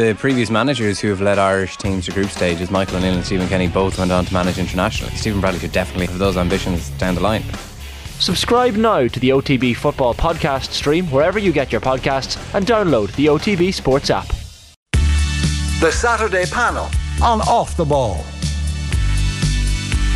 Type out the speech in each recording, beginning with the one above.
the previous managers who have led Irish teams to group stages, Michael O'Neill and Stephen Kenny, both went on to manage internationally. Stephen Bradley could definitely have those ambitions down the line. Subscribe now to the OTB Football Podcast stream wherever you get your podcasts and download the OTB Sports app. The Saturday panel on Off the Ball.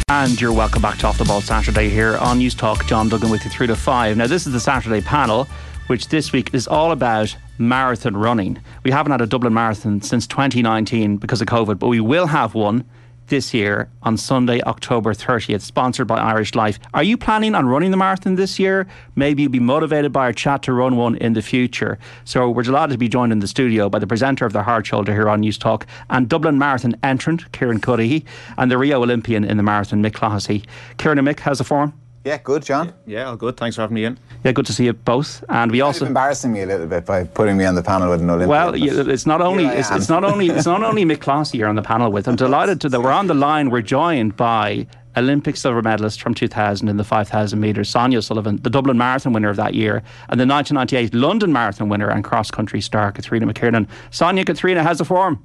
And you're welcome back to Off the Ball Saturday here on Newstalk. John Duggan with you through to five. Now, this is the Saturday panel, which this week is all about marathon running. We haven't had a Dublin Marathon since 2019 because of COVID, but we will have one this year on Sunday, October 30th, sponsored by Irish Life. Are you planning on running the marathon this year? Maybe you'll be motivated by our chat to run one in the future. So we're delighted to be joined in the studio by the presenter of the Hard Shoulder here on Newstalk and Dublin Marathon entrant, Kieran Cuddihy, and the Rio Olympian in the marathon, Mick Clohisey. Kieran and Mick, how's the form? Yeah, good, John. Yeah, all good. Thanks for having me in. Yeah, good to see you both. And we also embarrassing me a little bit by putting me on the panel with an Olympian. Well, it's not only it's, it's, not only it's not only Mick Clohisey here on the panel with. I'm delighted to that we're on the line. We're joined by Olympic silver medalist from 2000 in the 5,000 metres, Sonia O'Sullivan, the Dublin Marathon winner of that year, and the 1998 London Marathon winner and cross country star, Catherina McKiernan. Sonia, Catherina, how's the form?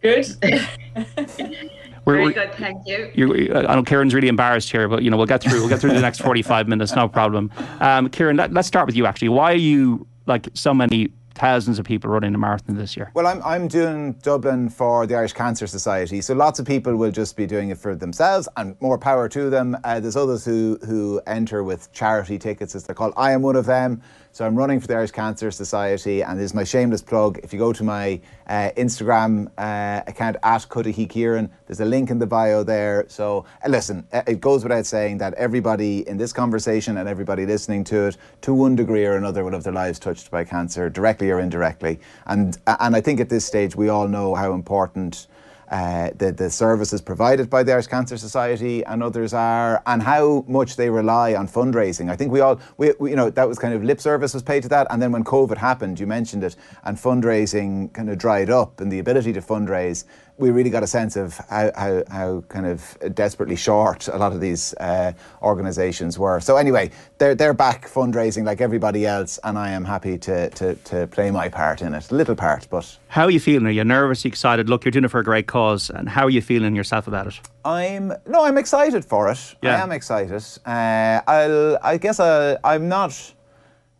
Good. We're, Very good, thank you. I know Kieran's really embarrassed here, but you know we'll get through. We'll get through the next forty-five minutes, no problem. Um, Kieran, let, us start with you. Actually, why are you like so many thousands of people running a marathon this year? Well, I'm, I'm doing Dublin for the Irish Cancer Society. So lots of people will just be doing it for themselves and more power to them. Uh, there's others who, who enter with charity tickets, as they're called. I am one of them. So I'm running for the Irish Cancer Society, and this is my shameless plug. If you go to my uh, Instagram uh, account at Cuddihy Kieran, there's a link in the bio there. So uh, listen, uh, it goes without saying that everybody in this conversation and everybody listening to it, to one degree or another, will have their lives touched by cancer, directly or indirectly. And and I think at this stage we all know how important uh, the, the services provided by the Irish Cancer Society and others are, and how much they rely on fundraising. I think we all, we, we, you know, that was kind of lip service was paid to that. And then when COVID happened, you mentioned it, and fundraising kind of dried up and the ability to fundraise, we really got a sense of how, how, how kind of desperately short a lot of these uh, organisations were. So anyway, they're, they're back fundraising like everybody else, and I am happy to, to, to play my part in it. A little part, but... How are you feeling? Are you nervous, Are you excited? Look, you're doing it for a great cause, and how are you feeling yourself about it? I'm no, I'm excited for it. Yeah. I am excited. Uh, I'll, I guess I, I'm not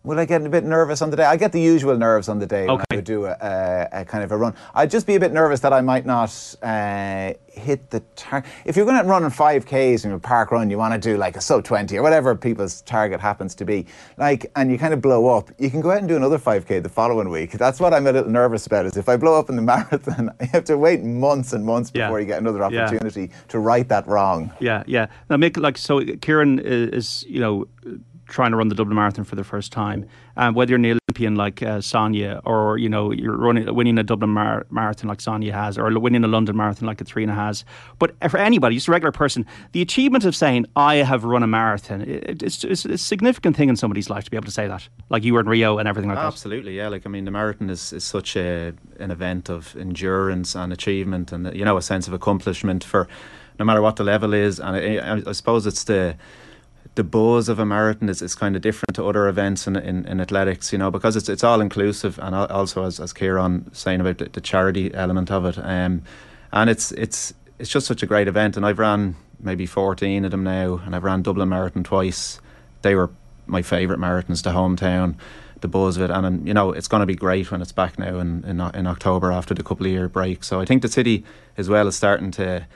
Will I get a bit nervous on the day? I get the usual nerves on the day okay. when I would do a, a, a, kind of a run. I'd just be a bit nervous that I might not uh, hit the target. If you're going to run 5Ks in a park run, you want to do like a sub 20 or whatever people's target happens to be. Like, and you kind of blow up, you can go out and do another 5K the following week. That's what I'm a little nervous about is if I blow up in the marathon, I have to wait months and months before yeah. you get another opportunity yeah. to right that wrong. Yeah, yeah. Now, Mick like, so Kieran is, you know, trying to run the Dublin Marathon for the first time, um, whether you're an Olympian like uh, Sonia, or you know you're running winning a Dublin mar- marathon like Sonia has, or winning a London marathon like Katrina has. But for anybody, just a regular person, the achievement of saying I have run a marathon, it, it's, it's, a significant thing in somebody's life to be able to say that, like you were in Rio and everything like Absolutely, that. Absolutely, yeah. Like I mean, the marathon is, is such a an event of endurance and achievement, and you know a sense of accomplishment for no matter what the level is, and I, I suppose it's the the buzz of a marathon is, is kind of different to other events in, in, in athletics, you know, because it's it's all inclusive and also as as Kieran saying about the, the charity element of it, um, and it's it's it's just such a great event. And I've ran maybe fourteen of them now, and I've ran Dublin Marathon twice. They were my favourite marathons, the hometown, the buzz of it, and, and you know it's going to be great when it's back now in, in in October after the couple of year break. So I think the city as well is starting to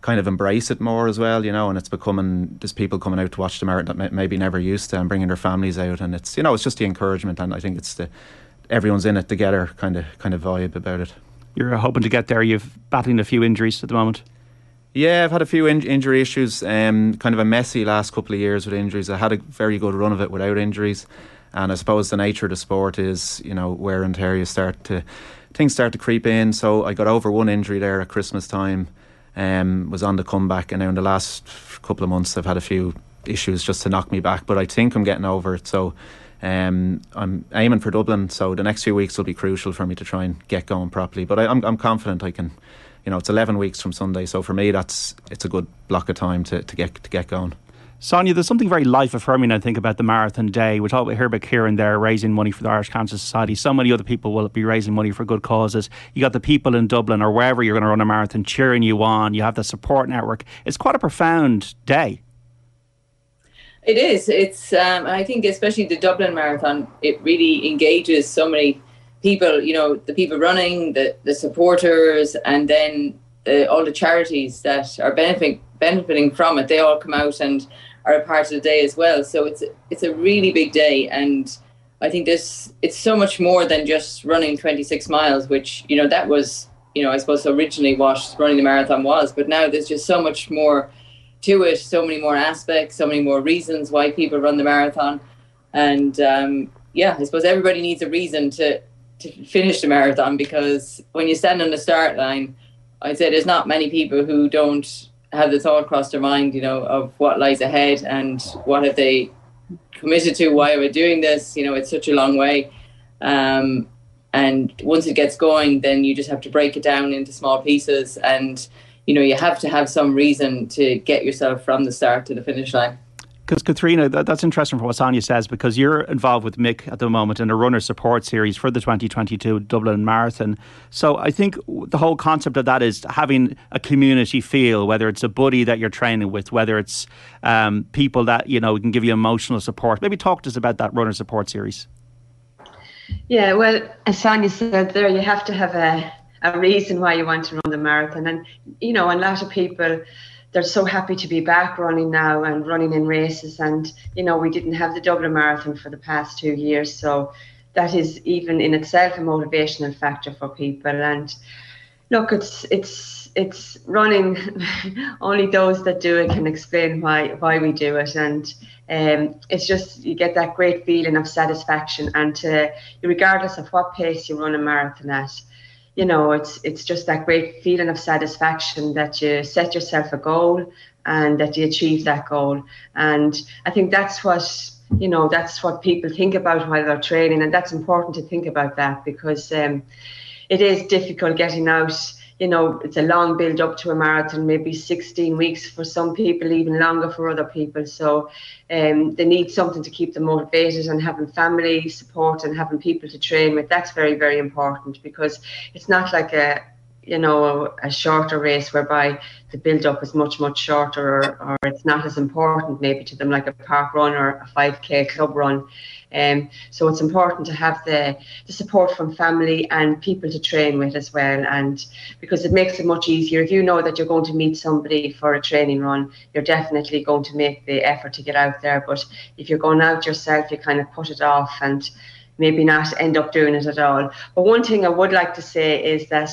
kind of embrace it more as well, you know, and it's becoming there's people coming out to watch the marathon that maybe never used to and bringing their families out, and it's you know it's just the encouragement, and I think it's the everyone's in it together kind of kind of vibe about it. You're hoping to get there. You've battling a few injuries at the moment. Yeah, I've had a few in- injury issues. Um, kind of a messy last couple of years with injuries. I had a very good run of it without injuries, and I suppose the nature of the sport is you know wear and tear. You start to things start to creep in. So I got over one injury there at Christmas time um, was on the comeback, and now in the last couple of months, I've had a few issues just to knock me back, but I think I'm getting over it. So um, I'm aiming for Dublin, so the next few weeks will be crucial for me to try and get going properly. But I, am I'm, I'm confident I can. You know, it's 11 weeks from Sunday, so for me, that's it's a good block of time to, to get to get going. Sonia, there's something very life affirming, I think, about the marathon day. We talk about, hear about Kieran there raising money for the Irish Cancer Society. So many other people will be raising money for good causes. You got the people in Dublin or wherever you're going to run a marathon cheering you on. You have the support network. It's quite a profound day. It is. It's. Um, I think, especially the Dublin Marathon, it really engages so many people. You know, the people running, the the supporters, and then the, all the charities that are benefiting benefiting from it. They all come out and are a part of the day as well. So it's it's a really big day, and I think this it's so much more than just running 26 miles, which you know that was you know I suppose originally what running the marathon was, but now there's just so much more to it, so many more aspects, so many more reasons why people run the marathon, and um, yeah, I suppose everybody needs a reason to to finish the marathon because when you stand on the start line, I'd say there's not many people who don't have the thought cross their mind, you know, of what lies ahead and what have they committed to, why are we doing this? You know, it's such a long way. Um, and once it gets going, then you just have to break it down into small pieces. And, you know, you have to have some reason to get yourself from the start to the finish line. Because Katrina, that, that's interesting for what Sonia says because you're involved with Mick at the moment in a runner support series for the 2022 Dublin Marathon. So I think the whole concept of that is having a community feel, whether it's a buddy that you're training with, whether it's um, people that you know can give you emotional support. Maybe talk to us about that runner support series. Yeah, well, as Sonia said there, you have to have a a reason why you want to run the marathon, and you know, a lot of people they're so happy to be back running now and running in races. And you know, we didn't have the Dublin Marathon for the past two years, so that is even in itself a motivational factor for people. And look, it's it's it's running. only those that do it can explain why why we do it, and um, it's just you get that great feeling of satisfaction. And to, regardless of what pace you run a marathon at, you know, it's it's just that great feeling of satisfaction that you set yourself a goal and that you achieve that goal. And I think that's what you know that's what people think about while they're training, and that's important to think about that because um, it is difficult getting out you know, it's a long build up to a marathon, maybe 16 weeks for some people, even longer for other people. So um, they need something to keep them motivated and having family support and having people to train with. That's very, very important because it's not like a, you know, a, shorter race whereby the build up is much, much shorter or, or it's not as important maybe to them like a park run or a 5K club run. Um, so it's important to have the, the support from family and people to train with as well. And because it makes it much easier. If you know that you're going to meet somebody for a training run, you're definitely going to make the effort to get out there. But if you're going out yourself, you kind of put it off and maybe not end up doing it at all. But one thing I would like to say is that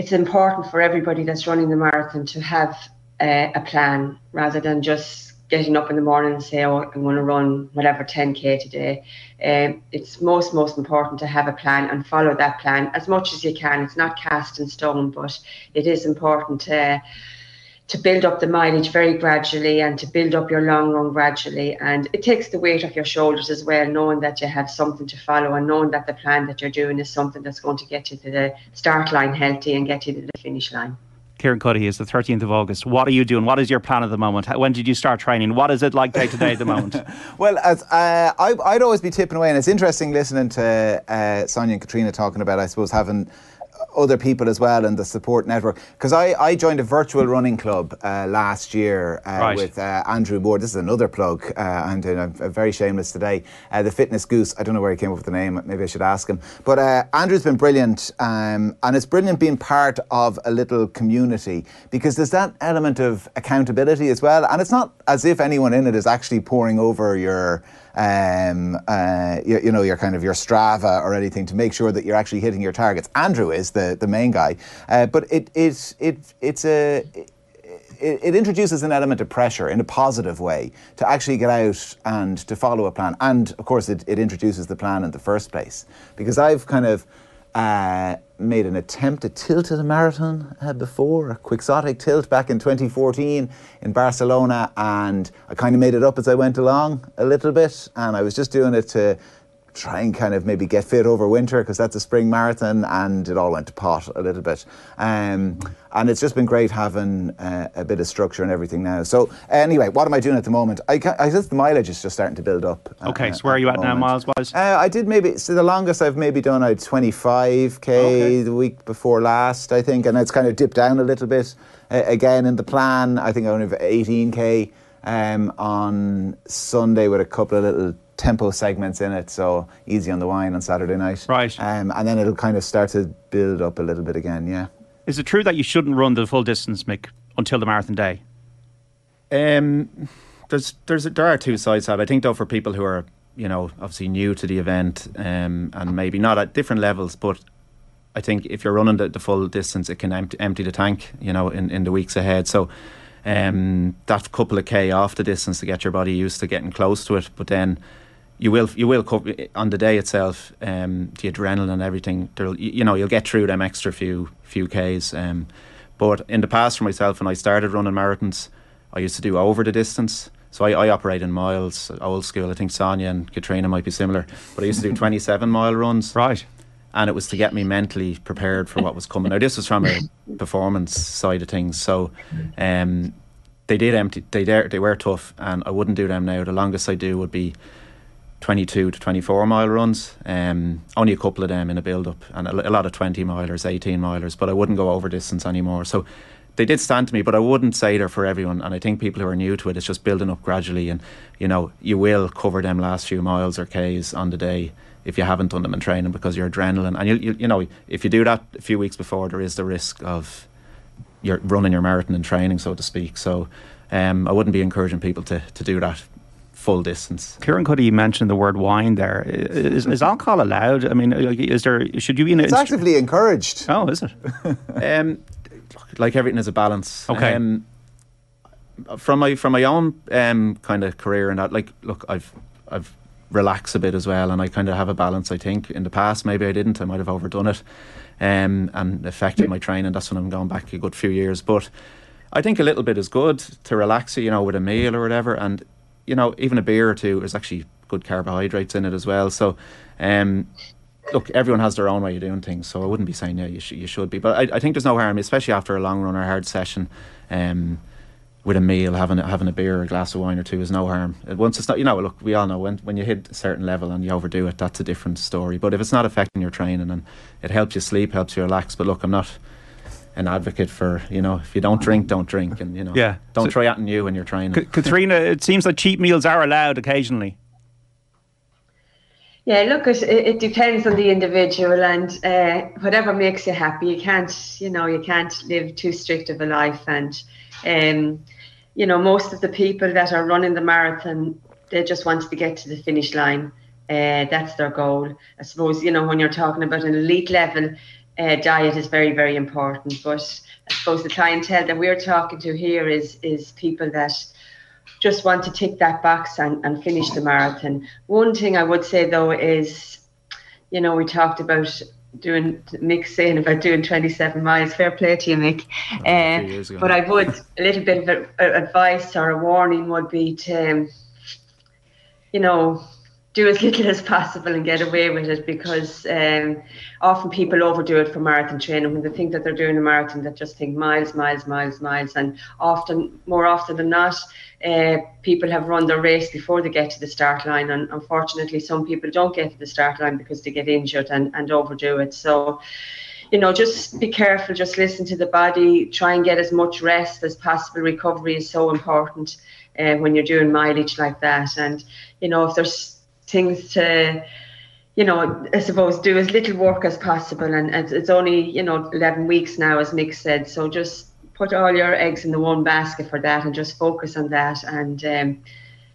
it's important for everybody that's running the marathon to have uh, a plan rather than just getting up in the morning and say, oh, I'm going to run whatever 10k today. Um, it's most most important to have a plan and follow that plan as much as you can. It's not cast in stone, but it is important to to build up the mileage very gradually and to build up your long run gradually. And it takes the weight off your shoulders as well, knowing that you have something to follow and knowing that the plan that you're doing is something that's going to get you to the start line healthy and get you to the finish line. Kieran Cuddihy is the 13th of August. What are you doing? What is your plan at the moment? When did you start training? What is it like day to day at the moment? well, as, uh, I, would always be tipping away, and it's interesting listening to uh, Sonia and Katrina talking about, I suppose, having other people as well and the support network. Because I, I joined a virtual running club uh, last year uh, right. with uh, Andrew Moore. This is another plug. Uh, I'm doing. I'm very shameless today. Uh, the Fitness Goose. I don't know where he came up with the name. Maybe I should ask him. But uh, Andrew's been brilliant, um, and it's brilliant being part of a little community because there's that element of accountability as well. And it's not as if anyone in it is actually pouring over your um, uh, you, you, know, your kind of your Strava or anything to make sure that you're actually hitting your targets. Andrew is the, the main guy, uh, but it, it, it, it's a. It, it, introduces an element of pressure in a positive way to actually get out and to follow a plan. And of course, it, it introduces the plan in the first place. Because I've kind of made an attempt to tilt at a marathon uh, before, a quixotic tilt back in 2014 in Barcelona, and I kind of made it up as I went along a little bit, and I was just doing it to try and kind of maybe get fit over winter because that's a spring marathon, and it all went to pot a little bit. Um, and it's just been great having uh, a bit of structure and everything now. So anyway, what am I doing at the moment? I, I just the mileage is just starting to build up. Uh, okay, so where are you at, now, miles wise? Uh, I did maybe so the longest I've maybe done I had 25k okay. the week before last, I think, and it's kind of dipped down a little bit uh, again in the plan. I think I only have 18k um, on Sunday with a couple of little tempo segments in it, so easy on the wine on Saturday night. Right. Um, and then it'll kind of start to build up a little bit again, yeah. Is it true that you shouldn't run the full distance, Mick, until the marathon day? Um, there's, there's, there are two sides to it. I think, though, for people who are, you know, obviously new to the event um, and maybe not at different levels, but I think if you're running the, the full distance, it can empty, empty the tank, you know, in, in the weeks ahead. So um, that couple of k off the distance to get your body used to getting close to it, but then you will you will cover on the day itself. Um, the adrenaline and everything. You know, you'll get through them extra few few k's. Um, but in the past, for myself, when I started running marathons, I used to do over the distance. So I, I operate in miles, old school. I think Sonia and Katrina might be similar. But I used to do 27 mile runs. Right. And it was to get me mentally prepared for what was coming. Now, this was from a performance side of things. So um, they did empty, they, they were tough, and I wouldn't do them now. The longest I do would be 22 to 24 mile runs. Um, only a couple of them in a build up, and a, a, lot of 20 milers, 18 milers, but I wouldn't go over distance anymore. So they did stand to me, but I wouldn't say they're for everyone. And I think people who are new to it, it's just building up gradually. And you know, you will cover them last few miles or Ks on the day if you haven't done them in training because your adrenaline and you, you, you know if you do that a few weeks before, there is the risk of you're running your marathon in training, so to speak. So um, I wouldn't be encouraging people to, to do that full distance. Kieran Cuddihy mentioned the word wine there. Is, is alcohol allowed? I mean, is there, should you be in It's inst- actively encouraged. Oh, is it? um, like everything is a balance. Okay. Um, from my from my own um, kind of career and that, like, look, I've I've relaxed a bit as well, and I kind of have a balance. I think in the past, maybe I didn't. I might have overdone it, um, and affected my training. That's when I'm going back a good few years, but. I think a little bit is good to relax you know, with a meal or whatever. And you know, even a beer or two, there's actually good carbohydrates in it as well. So, um, look, everyone has their own way of doing things. So I wouldn't be saying yeah, you should you should be, but I, I think there's no harm, especially after a long run or hard session. Um, with a meal, having having a beer or a glass of wine or two is no harm. Once it's not, you know, look, we all know when when you hit a certain level and you overdo it, that's a different story. But if it's not affecting your training and it helps you sleep, helps you relax. But look, I'm not an advocate for you know if you don't drink, don't drink, and you know yeah. don't so, try anything new when you're training. C- Katrina, it seems like cheap meals are allowed occasionally. Yeah, look, it, it depends on the individual and uh, whatever makes you happy. You can't, you know, you can't live too strict of a life. And, um, you know, most of the people that are running the marathon, they just want to get to the finish line. Uh, that's their goal. I suppose, you know, when you're talking about an elite level, uh, diet is very, very important. But I suppose the clientele that we're talking to here is is people that just want to tick that box and, and finish the marathon. One thing I would say though is, you know, we talked about doing Mick saying about doing 27 miles. Fair play to you, Mick. Oh, uh, but I would a little bit of a, a advice or a warning would be to, you know, do as little as possible and get away with it because um, often people overdo it for marathon training when they think that they're doing a marathon that just think miles miles miles miles and often more often than not uh, people have run their race before they get to the start line and unfortunately some people don't get to the start line because they get injured and, and overdo it so you know, just be careful, just listen to the body, try and get as much rest as possible. Recovery is so important uh, when you're doing mileage like that. And, you know, if there's things to you know, I suppose do as little work as possible. And and, it's only, you know, 11 weeks now, as Mick said. So just put all your eggs in the one basket for that and just focus on that. And, um,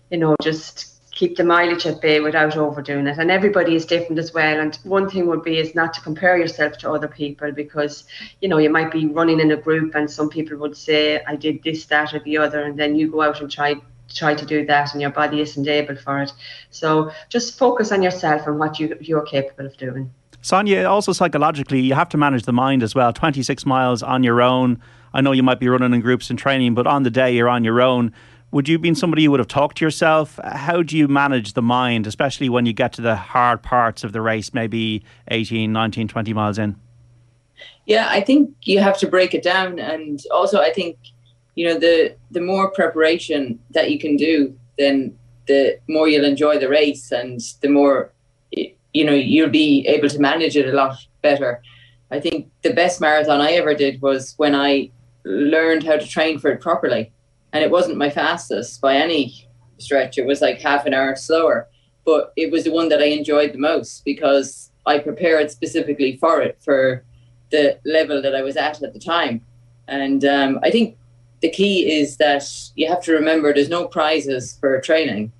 you know, just keep the mileage at bay without overdoing it. And everybody is different as well. And one thing would be is not to compare yourself to other people because, you know, you might be running in a group and some people would say, I did this, that, or the other. And then you go out and try try to do that and your body isn't able for it. So just focus on yourself and what you, you're capable of doing. Sonia, also psychologically, you have to manage the mind as well. 26 miles on your own. I know you might be running in groups and training, but on the day you're on your own. would you have been somebody who would have talked to yourself? How do you manage the mind, especially when you get to the hard parts of the race, maybe 18, 19, 20 miles in? Yeah, I think you have to break it down. And also, I think, you know, the, the more preparation that you can do, then the more you'll enjoy the race and the more, you know, you'll be able to manage it a lot better. I think the best marathon I ever did was when I learned how to train for it properly. And it wasn't my fastest by any stretch. It was like half an hour slower. But it was the one that I enjoyed the most because I prepared specifically for it, for the level that I was at at the time. And um, I think the key is that you have to remember there's no prizes for training.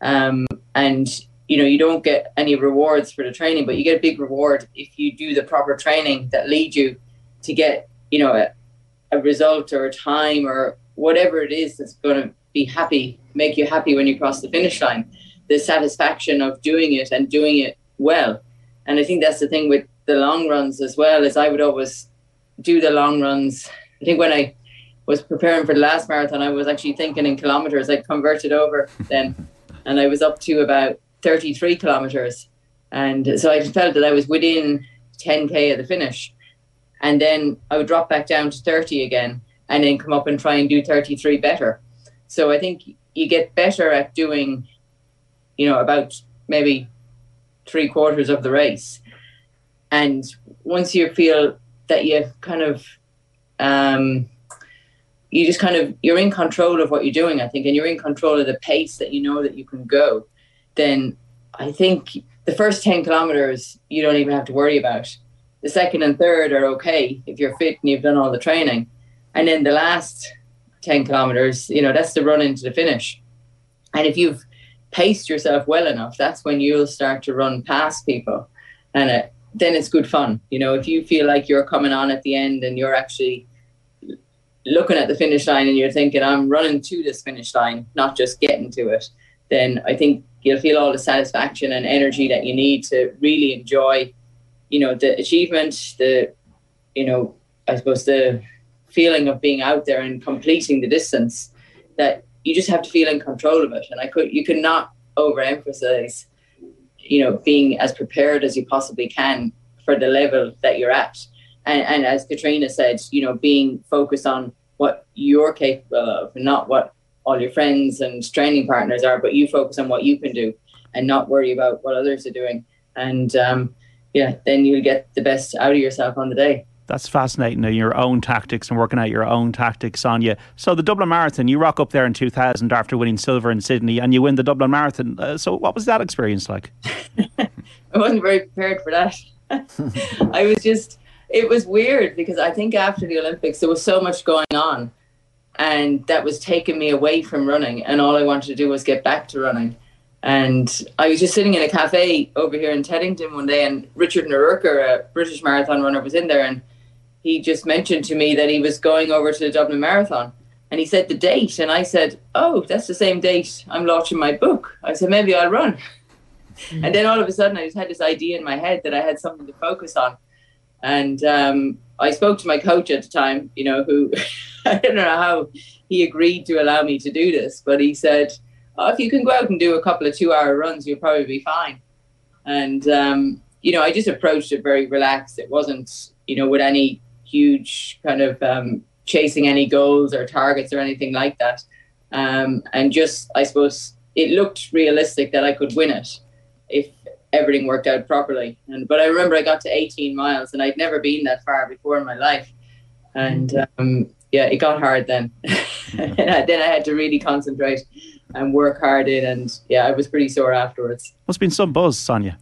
Um, and you know you don't get any rewards for the training but you get a big reward if you do the proper training that lead you to get you know a, a result or a time or whatever it is that's going to be happy make you happy when you cross the finish line. The satisfaction of doing it and doing it well. And i think that's the thing with the long runs as well as i would always do the long runs. I think when i was preparing for the last marathon i was actually thinking in kilometers i converted over then and i was up to about 33 kilometers. And so I felt that I was within 10k of the finish. And then I would drop back down to 30 again and then come up and try and do 33 better. So I think you get better at doing, you know, about maybe three quarters of the race. And once you feel that you kind of, um, you just kind of, you're in control of what you're doing, I think, and you're in control of the pace that you know that you can go then I think the first 10 kilometers you don't even have to worry about. The second and third are okay if you're fit and you've done all the training. And then the last 10 kilometers, you know, that's the run into the finish. And if you've paced yourself well enough, that's when you'll start to run past people. And it, then it's good fun. You know, if you feel like you're coming on at the end and you're actually looking at the finish line and you're thinking, I'm running to this finish line, not just getting to it, then I think you'll feel all the satisfaction and energy that you need to really enjoy, you know, the achievement, the, you know, I suppose the feeling of being out there and completing the distance that you just have to feel in control of it. And I could, you cannot overemphasize, you know, being as prepared as you possibly can for the level that you're at. And, and as Katrina said, you know, being focused on what you're capable of and not what all your friends and training partners are, but you focus on what you can do and not worry about what others are doing. And um, yeah, then you'll get the best out of yourself on the day. That's fascinating. Your own tactics and working out your own tactics on you. So the Dublin Marathon, you rock up there in 2000 after winning silver in Sydney, and you win the Dublin Marathon. Uh, so what was that experience like? I wasn't very prepared for that. I was just, it was weird because I think after the Olympics there was so much going on, and that was taking me away from running and all i wanted to do was get back to running. And i was just sitting in a cafe over here in teddington one day and richard Nerurkar, a british marathon runner was in there and he just mentioned to me that he was going over to the dublin marathon. And he said the date and i said oh that's the same date. I'm launching my book. I said maybe i'll run. Mm-hmm. and then all of a sudden i just had this idea in my head that i had something to focus on and um, I spoke to my coach at the time, you know, who I don't know how he agreed to allow me to do this, but he said, oh, if you can go out and do a couple of two hour runs, you'll probably be fine. And, um, you know, I just approached it very relaxed. It wasn't, you know, with any huge kind of um, chasing any goals or targets or anything like that. Um, and just, I suppose, it looked realistic that I could win it if everything worked out properly. And but I remember I got to 18 miles, and I'd never been that far before in my life, and um, yeah, it got hard then. then I had to really concentrate and work hard in, and yeah, I was pretty sore afterwards. What's been some buzz, Sonia.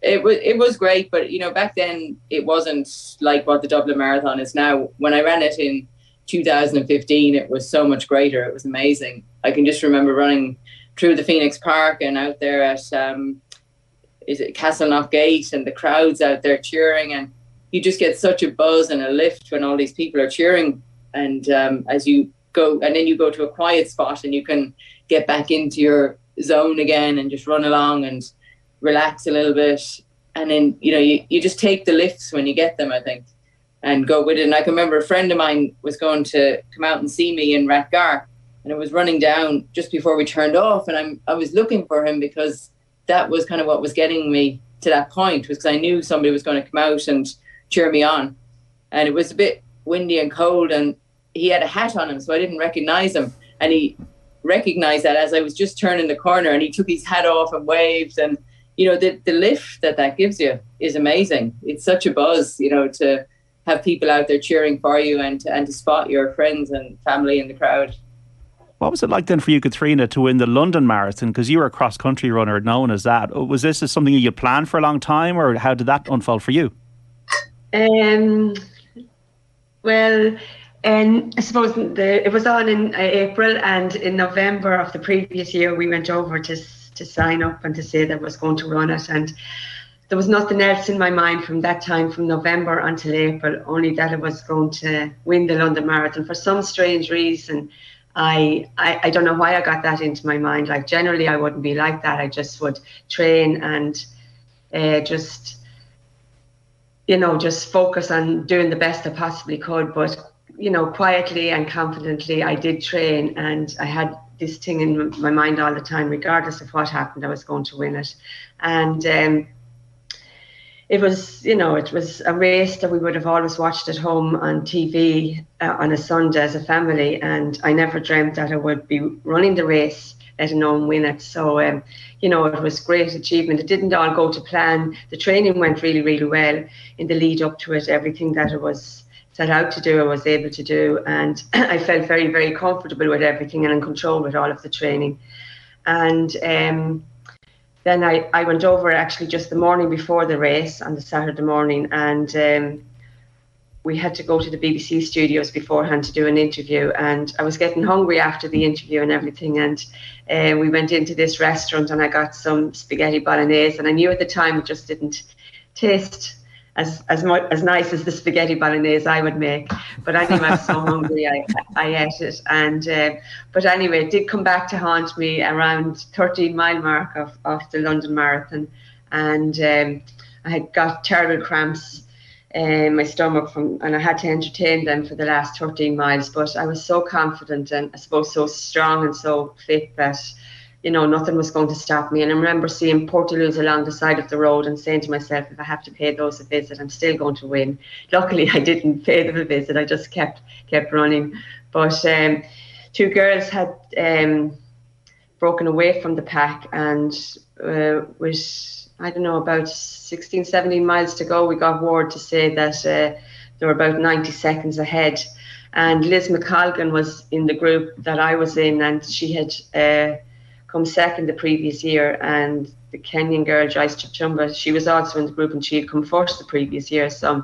It was it was great, but you know back then it wasn't like what the Dublin Marathon is now. When I ran it in 2015, it was so much greater. It was amazing. I can just remember running through the Phoenix Park and out there at um, is it Castleknock Gate and the crowds out there cheering and you just get such a buzz and a lift when all these people are cheering. And um, as you go and then you go to a quiet spot and you can get back into your zone again and just run along and relax a little bit. And then you know you, you just take the lifts when you get them i think and go with it. And i can remember a friend of mine was going to come out and see me in Rathgar and it was running down just before we turned off. And I'm I was looking for him because that was kind of what was getting me to that point was because I knew somebody was going to come out and cheer me on, and it was a bit windy and cold, and he had a hat on him, so I didn't recognize him, and he recognized that as I was just turning the corner, and he took his hat off and waved, and you know the the lift that that gives you is amazing. It's such a buzz, you know, to have people out there cheering for you and to, and to spot your friends and family in the crowd. What was it like then for you, Katrina, to win the London Marathon? Because you were a cross country runner known as that. Was this something you planned for a long time, or how did that unfold for you? Um, well, and I suppose the, it was on in uh, April, and in November of the previous year, we went over to to sign up and to say that I was going to run it. And there was nothing else in my mind from that time, from November until April, only that I was going to win the London Marathon. For some strange reason, I, I, I don't know why I got that into my mind. Like generally, I wouldn't be like that. I just would train and uh, just, you know, just focus on doing the best I possibly could. But you know, quietly and confidently, I did train, and I had this thing in my mind all the time, regardless of what happened, I was going to win it. And um, it was, you know, it was a race that we would have always watched at home on TV uh, on a Sunday as a family. And I never dreamt that I would be running the race, let alone win it. So, um, you know, it was great achievement. It didn't all go to plan. The training went really, really well in the lead up to it. Everything that it was set out to do, I was able to do. And I felt very, very comfortable with everything and in control with all of the training. And, um, then I, I went over actually just the morning before the race on the Saturday morning, and um, we had to go to the BBC studios beforehand to do an interview. And I was getting hungry after the interview and everything. And uh, we went into this restaurant, and I got some spaghetti bolognese. And I knew at the time it just didn't taste as as much as nice as the spaghetti bolognese I would make. But anyway, I was so hungry, I I ate it. And uh, but anyway, it did come back to haunt me around 13 mile mark of, of the London Marathon, and um, I had got terrible cramps in my stomach from, and I had to entertain them for the last 13 miles. But I was so confident and I suppose so strong and so fit that you know, nothing was going to stop me. And I remember seeing Portaloos along the side of the road and saying to myself, if I have to pay those a visit, I'm still going to win. Luckily, I didn't pay them a visit. I just kept kept running. But um, two girls had um, broken away from the pack and uh, was, I don't know, about 16, 17 miles to go. We got word to say that uh, they were about 90 seconds ahead. And Liz McColgan was in the group that I was in, and she had uh, come second the previous year, and the Kenyan girl Joyce Chipchumba, she was also in the group and she had come first the previous year. So,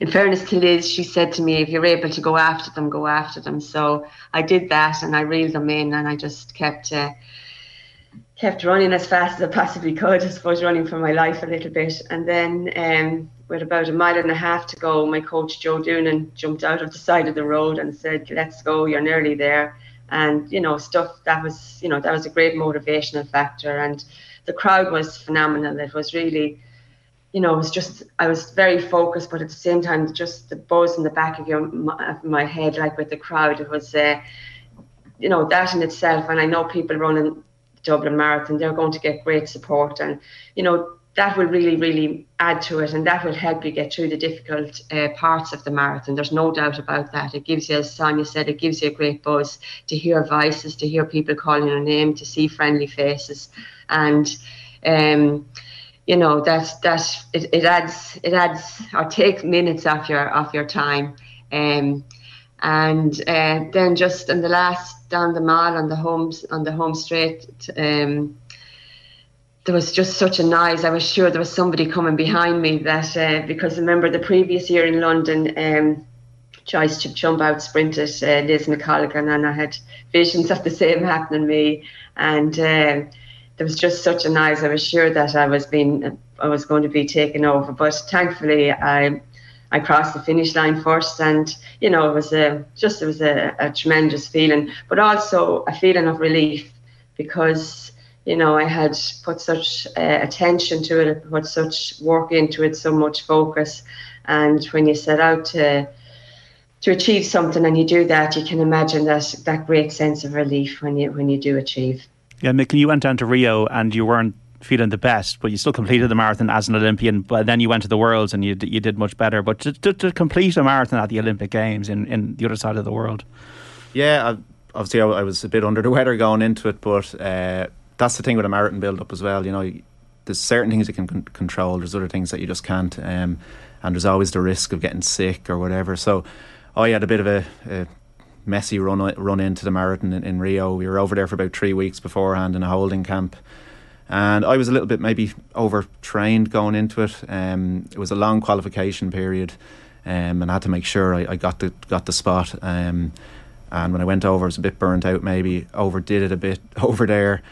in fairness to Liz, she said to me, "If you're able to go after them, go after them." So I did that, and I reeled them in, and I just kept. Uh, kept running as fast as I possibly could, I suppose running for my life a little bit. And then um, with about a mile and a half to go, my coach Joe Doonan jumped out of the side of the road and said, Let's go, you're nearly there and you know stuff that was you know that was a great motivational factor. And the crowd was phenomenal. It was really you know it was just i was very focused but at the same time just the buzz in the back of your of my head like with the crowd it was uh, you know that in itself and i know people running dublin marathon they're going to get great support. And you know that will really, really add to it and that will help you get through the difficult uh, parts of the marathon. There's no doubt about that. It gives you, as Sonia said, it gives you a great buzz to hear voices, to hear people calling your name, to see friendly faces. And, um, you know, that, that it, it adds, it adds or takes minutes off your, off your time. Um, and uh, then just in the last down the mile on the homes on the home straight um, there was just such a noise. I was sure there was somebody coming behind me that uh, because I remember the previous year in London, um, Joyce Chipchumba out sprinted uh, Liz McColgan, and I had visions of the same happening to me. And uh, there was just such a noise. I was sure that I was being, I was going to be taken over. But thankfully, I, I crossed the finish line first, and you know, it was a just it was a, a tremendous feeling, but also a feeling of relief because you know, I had put such uh, attention to it, put such work into it, so much focus. And when you set out to to achieve something and you do that, you can imagine that that great sense of relief when you when you do achieve. Yeah, Mick, you went down to Rio and you weren't feeling the best, but you still completed the marathon as an Olympian. But then you went to the Worlds and you you did much better. But to, to, to complete a marathon at the Olympic Games in, in the other side of the world, yeah, obviously I, I was a bit under the weather going into it, but uh, that's the thing with a marathon build up as well. You know, there's certain things you can con- control. There's other things that you just can't, um, and there's always the risk of getting sick or whatever. So I had a bit of a, a messy run run into the marathon in, in, Rio. We were over there for about three weeks beforehand in a holding camp, and I was a little bit maybe overtrained going into it. Um, it was a long qualification period, um, and I had to make sure I, I got the got the spot. Um, and when I went over, I was a bit burnt out. Maybe overdid it a bit over there.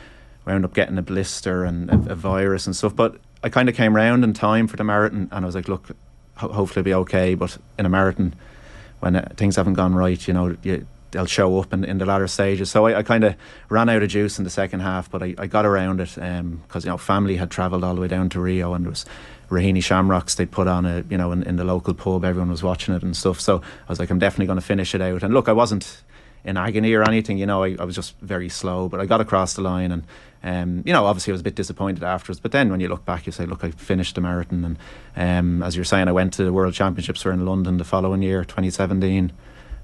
Ended up getting a blister and a, a virus and stuff. But I kind of came round in time for the marathon, and I was like, look, ho- hopefully it'll be okay. But in a marathon when uh, things haven't gone right, you know, you, they'll show up in, in the latter stages. So I, I kind of ran out of juice in the second half, but I, I got around it because um, you know family had travelled all the way down to Rio, and there was Raheny Shamrocks they'd put on a you know in, in the local pub, everyone was watching it and stuff. So I was like, I'm definitely going to finish it out. And look, I wasn't in agony or anything, you know, I, I was just very slow, but I got across the line and um, you know, obviously I was a bit disappointed afterwards, but then when you look back, you say, look, I finished the marathon, and um, as you're saying, I went to the World Championships were in London the following year, 2017,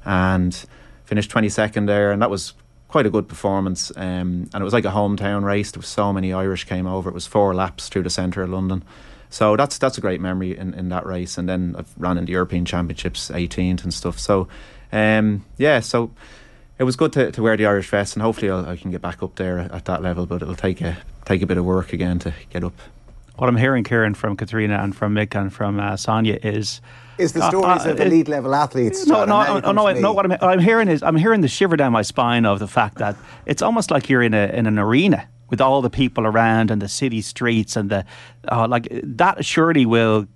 and finished 22nd there, and that was quite a good performance. Um, and it was like a hometown race. There was so many Irish came over. It was four laps through the centre of London. So that's that's a great memory in, in that race. And then I've ran in the European Championships 18th and stuff. So um, yeah, so it was good to, to wear the Irish vest, and hopefully I'll, i can get back up there at that level. But it'll take a take a bit of work again to get up. What I'm hearing, Kieran, from Katrina and from Mick and from uh, Sonia is is the stories uh, uh, of elite level athletes. No, no, no, no, no. What I'm, what I'm hearing is I'm hearing the shiver down my spine of the fact that it's almost like you're in a in an arena with all the people around and the city streets and the uh, like. That surely will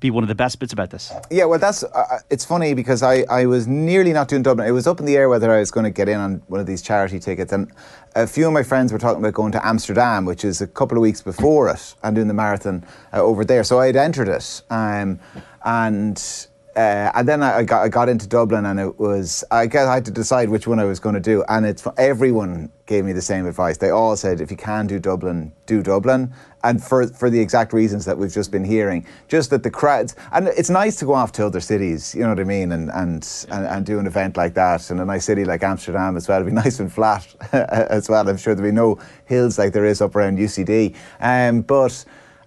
be one of the best bits about this. Yeah, well, that's uh, uh, it's funny because I, I was nearly not doing Dublin. It was up in the air whether I was going to get in on one of these charity tickets, and a few of my friends were talking about going to Amsterdam, which is a couple of weeks before it, and doing the marathon uh, over there. So I had entered it, um, and uh, and then I got, I got into Dublin, and it was I guess I had to decide which one I was going to do, and it's everyone gave me the same advice. They all said, if you can do Dublin, do Dublin, and for for the exact reasons that we've just been hearing, just that the crowds, and it's nice to go off to other cities, you know what I mean, and and and, and do an event like that, in a nice city like Amsterdam as well. It'd be nice and flat as well. I'm sure there'd be no hills like there is up around UCD, um, but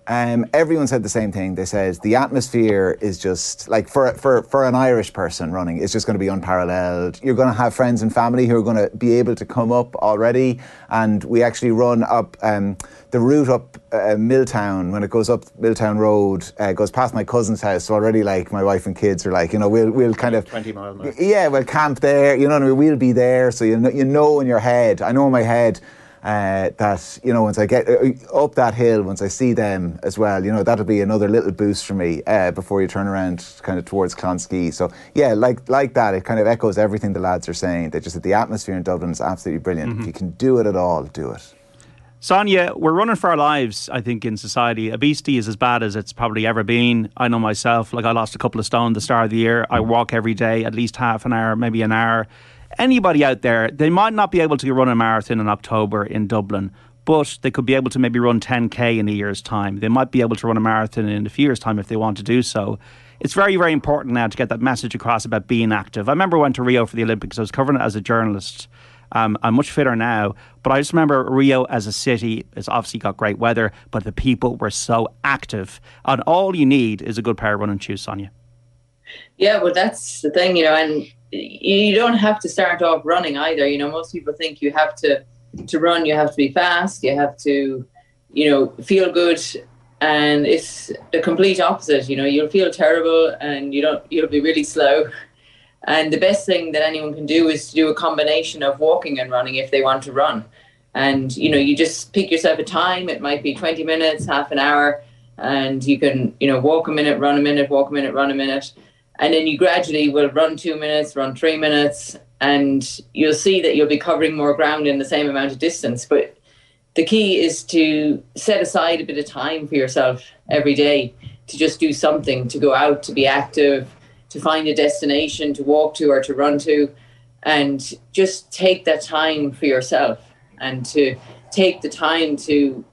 um, everyone said the same thing. They said the atmosphere is just like for for for an Irish person running, it's just going to be unparalleled. You're going to have friends and family who are going to be able to come up already, and we actually run up um, the route up uh, Milltown when it goes up Milltown Road, uh, goes past my cousin's house. So already, like my wife and kids are like, you know, we'll we'll kind of twenty miles. Yeah, we'll camp there. You know, I mean? we'll be there. So you know, you know in your head. I know in my head uh, that you know once I get uh, up that hill, once I see them as well, you know that'll be another little boost for me uh, before you turn around kind of towards Clonskeagh. So yeah, like like that, it kind of echoes everything the lads are saying. They just that the atmosphere in Dublin is absolutely brilliant. Mm-hmm. If you can do it at all, do it. Sonia, we're running for our lives, I think, in society. Obesity is as bad as it's probably ever been. I know myself, like I lost a couple of stone the start of the year. I walk every day, at least half an hour, maybe an hour anybody out there, they might not be able to run a marathon in October in Dublin, but they could be able to maybe run 10k in a year's time. They might be able to run a marathon in a few years' time if they want to do so. It's very, very important now to get that message across about being active. I remember I went to Rio for the Olympics. I was covering it as a journalist. Um, I'm much fitter now, but I just remember Rio as a city. It's obviously got great weather, but the people were so active. And all you need is a good pair of running shoes, Sonia. Yeah, well, that's the thing, you know, and you don't have to start off running either. You know, most people think you have to to run, you have to be fast, you have to, you know, feel good, and it's the complete opposite. You know, you'll feel terrible, and you don't. You'll be really slow. And the best thing that anyone can do is to do a combination of walking and running if they want to run. And you know, you just pick yourself a time. It might be twenty minutes, half an hour, and you can, you know, walk a minute, run a minute, walk a minute, run a minute and then you gradually will run two minutes, run three minutes, and you'll see that you'll be covering more ground in the same amount of distance. But the key is to set aside a bit of time for yourself every day to just do something, to go out, to be active, to find a destination to walk to or to run to, and just take that time for yourself and to take the time to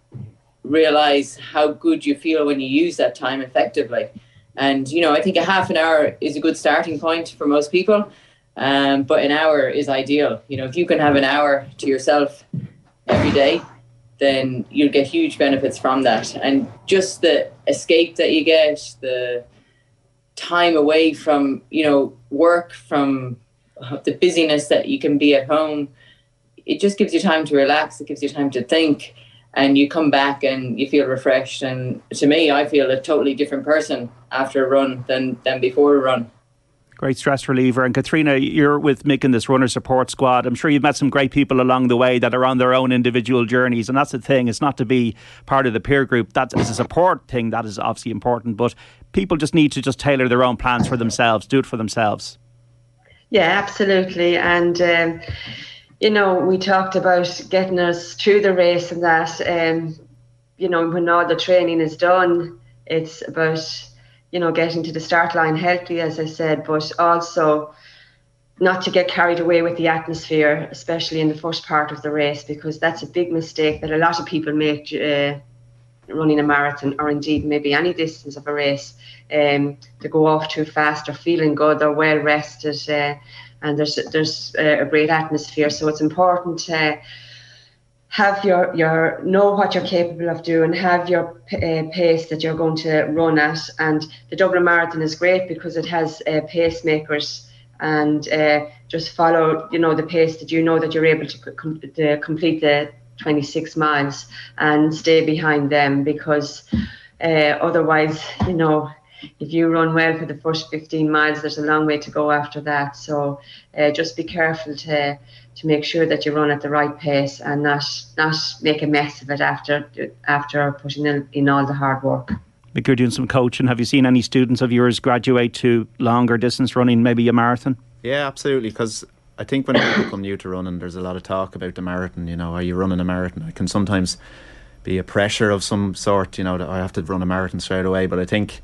realize how good you feel when you use that time effectively. And you know, I think a half an hour is a good starting point for most people, um, but an hour is ideal. You know, if you can have an hour to yourself every day, then you'll get huge benefits from that. And just the escape that you get, the time away from you know work, from the busyness that you can be at home, it just gives you time to relax. It gives you time to think and you come back and you feel refreshed. And to me, I feel a totally different person after a run than than before a run. Great stress reliever. And Catherina, you're with Mick in this runner support squad. I'm sure you've met some great people along the way that are on their own individual journeys. And that's the thing, it's not to be part of the peer group. That is a support thing, that is obviously important. But people just need to just tailor their own plans for themselves, do it for themselves. Yeah, absolutely. And um, you know, we talked about getting us through the race and that, um, you know, when all the training is done, it's about, you know, getting to the start line healthy, as I said, but also not to get carried away with the atmosphere, especially in the first part of the race, because that's a big mistake that a lot of people make uh, running a marathon or indeed maybe any distance of a race. Um, to go off too fast or feeling good or well rested. Uh, and there's there's a great atmosphere. So it's important to have your your know what you're capable of doing, have your uh, pace that you're going to run at, and the Dublin Marathon is great because it has uh, pacemakers and uh, just follow you know the pace that you know that you're able to, com- to complete the 26 miles and stay behind them because uh, otherwise you know if you run well for the first 15 miles, there's a long way to go after that. So uh, just be careful to to make sure that you run at the right pace and not not make a mess of it after after putting in, in all the hard work. Mick, you're doing some coaching. Have you seen any students of yours graduate to longer distance running, maybe a marathon? Yeah, absolutely. Because I think when people come new to running, there's a lot of talk about the marathon. You know, are you running a marathon? It can sometimes be a pressure of some sort. You know, that I have to run a marathon straight away. But I think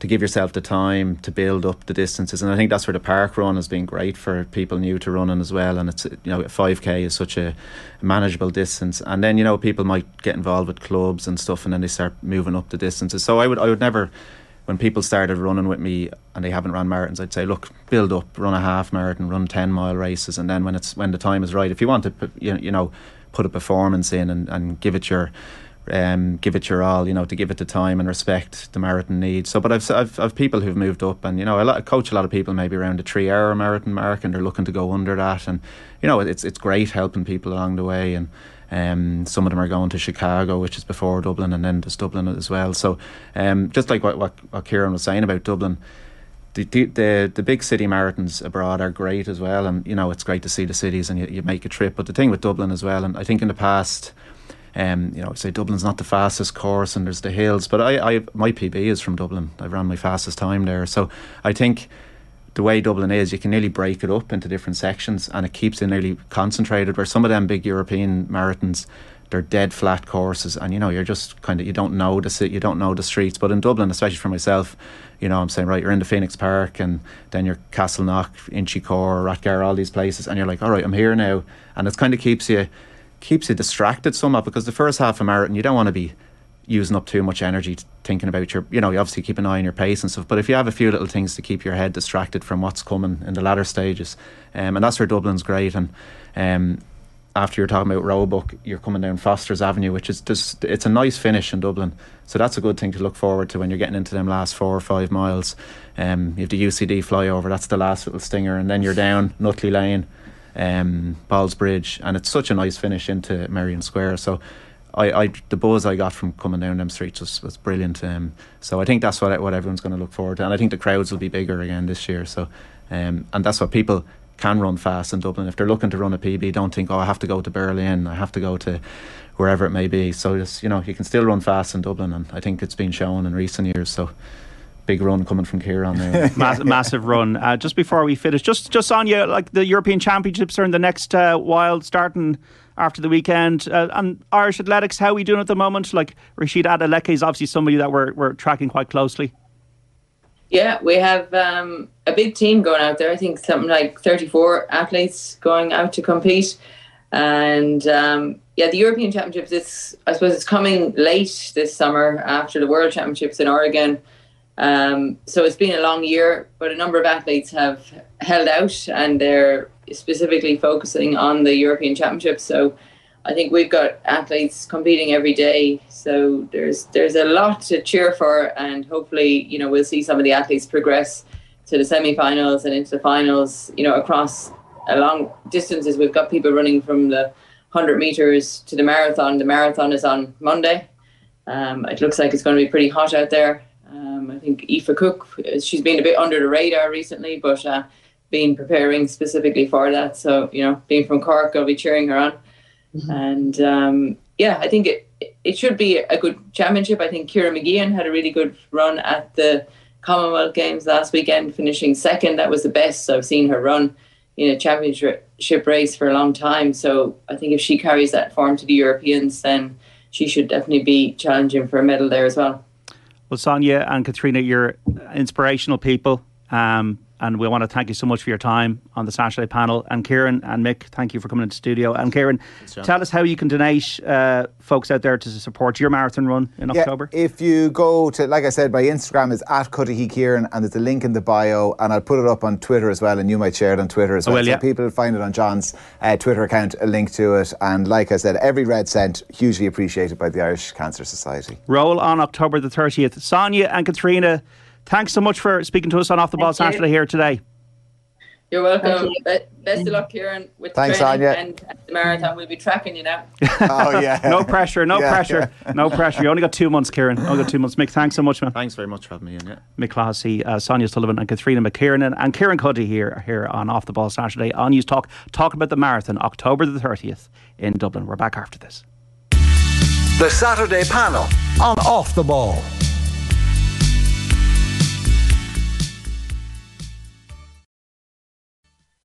to give yourself the time to build up the distances. And I think that's where the park run has been great for people new to running as well. And it's you know 5k is such a manageable distance. And then you know people might get involved with clubs and stuff, and then they start moving up the distances. So I would I would never. When people started running with me and they haven't run marathons, I'd say, look, build up, run a half marathon, run ten mile races, and then when it's when the time is right, if you want to, you know, put a performance in and, and give it your um, give it your all, you know, to give it the time and respect the marathon needs. So, but I've, I've, I've people who've moved up, and you know, I, coach a lot of people maybe around the three-hour marathon mark, and they're looking to go under that, and you know, it's it's great helping people along the way, and um, some of them are going to Chicago, which is before Dublin, and then there's Dublin as well. So, um, just like what, what what Kieran was saying about Dublin. The, the the big city marathons abroad are great as well, and you know it's great to see the cities and you, you make a trip. But the thing with Dublin as well, and I think in the past, um, you know, say Dublin's not the fastest course, and there's the hills, but I, I my PB is from Dublin. I ran my fastest time there, so I think the way Dublin is, you can nearly break it up into different sections, and it keeps it nearly concentrated. Where some of them big European marathons, they're dead flat courses, and you know you're just kind of you don't know the you don't know the streets. But in Dublin, especially for myself, you know I'm saying right, you're in the Phoenix Park, and then you're Castleknock, Inchicore, Rathgar, all these places, and you're like, all right, I'm here now, and it kind of keeps you keeps you distracted somewhat because the first half of a marathon you don't want to be using up too much energy thinking about your you know you obviously keep an eye on your pace and stuff but if you have a few little things to keep your head distracted from what's coming in the latter stages um, and that's where Dublin's great and um, after you're talking about Roebuck you're coming down Foster's Avenue which is just it's a nice finish in Dublin. So that's a good thing to look forward to when you're getting into them last four or five miles. Um, you have the UCD flyover that's the last little stinger and then you're down Nutley Lane um, Ballsbridge, and it's such a nice finish into Merrion Square. So. I, I, the buzz I got from coming down them streets was, was brilliant. Um, so I think that's what what everyone's going to look forward to, and I think the crowds will be bigger again this year. So, um, and that's what people can run fast in Dublin. If they're looking to run a PB, don't think, oh, I have to go to Berlin, I have to go to wherever it may be. So just you know, you can still run fast in Dublin, and I think it's been shown in recent years. So big run coming from Kieran there. Mass- massive run. Uh, just before we finish, just just on you, like the European Championships are in the next uh, while, starting after the weekend. Uh, and Irish athletics, how are we doing at the moment? Like Rhasidat Adeleke is obviously somebody that we're we're tracking quite closely. Yeah, we have um, a big team going out there. I think something like 34 athletes going out to compete. And um, yeah, the European Championships, it's, I suppose it's coming late this summer after the World Championships in Oregon. Um, so it's been a long year, but a number of athletes have held out and they're specifically focusing on the European Championships. So I think we've got athletes competing every day. So there's there's a lot to cheer for, and hopefully, you know, we'll see some of the athletes progress to the semi-finals and into the finals. You know, across a long distances, we've got people running from the 100 meters to the marathon. The marathon is on Monday. Um, it looks like it's going to be pretty hot out there. Um, I think Aoife Cooke, she's been a bit under the radar recently, but uh, been preparing specifically for that. So, you know, being from Cork, I'll be cheering her on. Mm-hmm. And um, yeah, I think it it should be a good championship. I think Ciara Mageean had a really good run at the Commonwealth Games last weekend, finishing second. That was the best I've seen her run in a championship race for a long time. So I think if she carries that form to the Europeans, then she should definitely be challenging for a medal there as well. Well, Sonia and Catherina, you're inspirational people. Um, and we want to thank you so much for your time on the Saturday panel. And Kieran and Mick, thank you for coming into studio. And Kieran, tell us how you can donate uh, folks out there to support your marathon run in yeah, October. If you go to, like I said, my Instagram is at Cuddihy Kieran, and there's a link in the bio, and I'll put it up on Twitter as well, and you might share it on Twitter as well. well so yeah. people find it on John's uh, Twitter account, a link to it. And like I said, every red cent hugely appreciated by the Irish Cancer Society. Roll on October the 30th. Sonia and Catherina, thanks so much for speaking to us on Off the Ball Saturday here today. You're welcome. You. Be- best of luck, Kieran, with Thanks, the Anya. and the marathon. We'll be tracking you now. oh yeah. no pressure. No Yeah, pressure. yeah. No pressure. You only got two months, Kieran. Only got two months. Mick, thanks so much, man. Thanks very much for having me in. Yeah. Mick Clohisey, uh, Sonia Sullivan, and Catherina McKiernan, and Kieran Cuddihy here here on Off the Ball Saturday on Newstalk, talking about the marathon, October the 30th in Dublin. We're back after this. The Saturday panel on Off the Ball.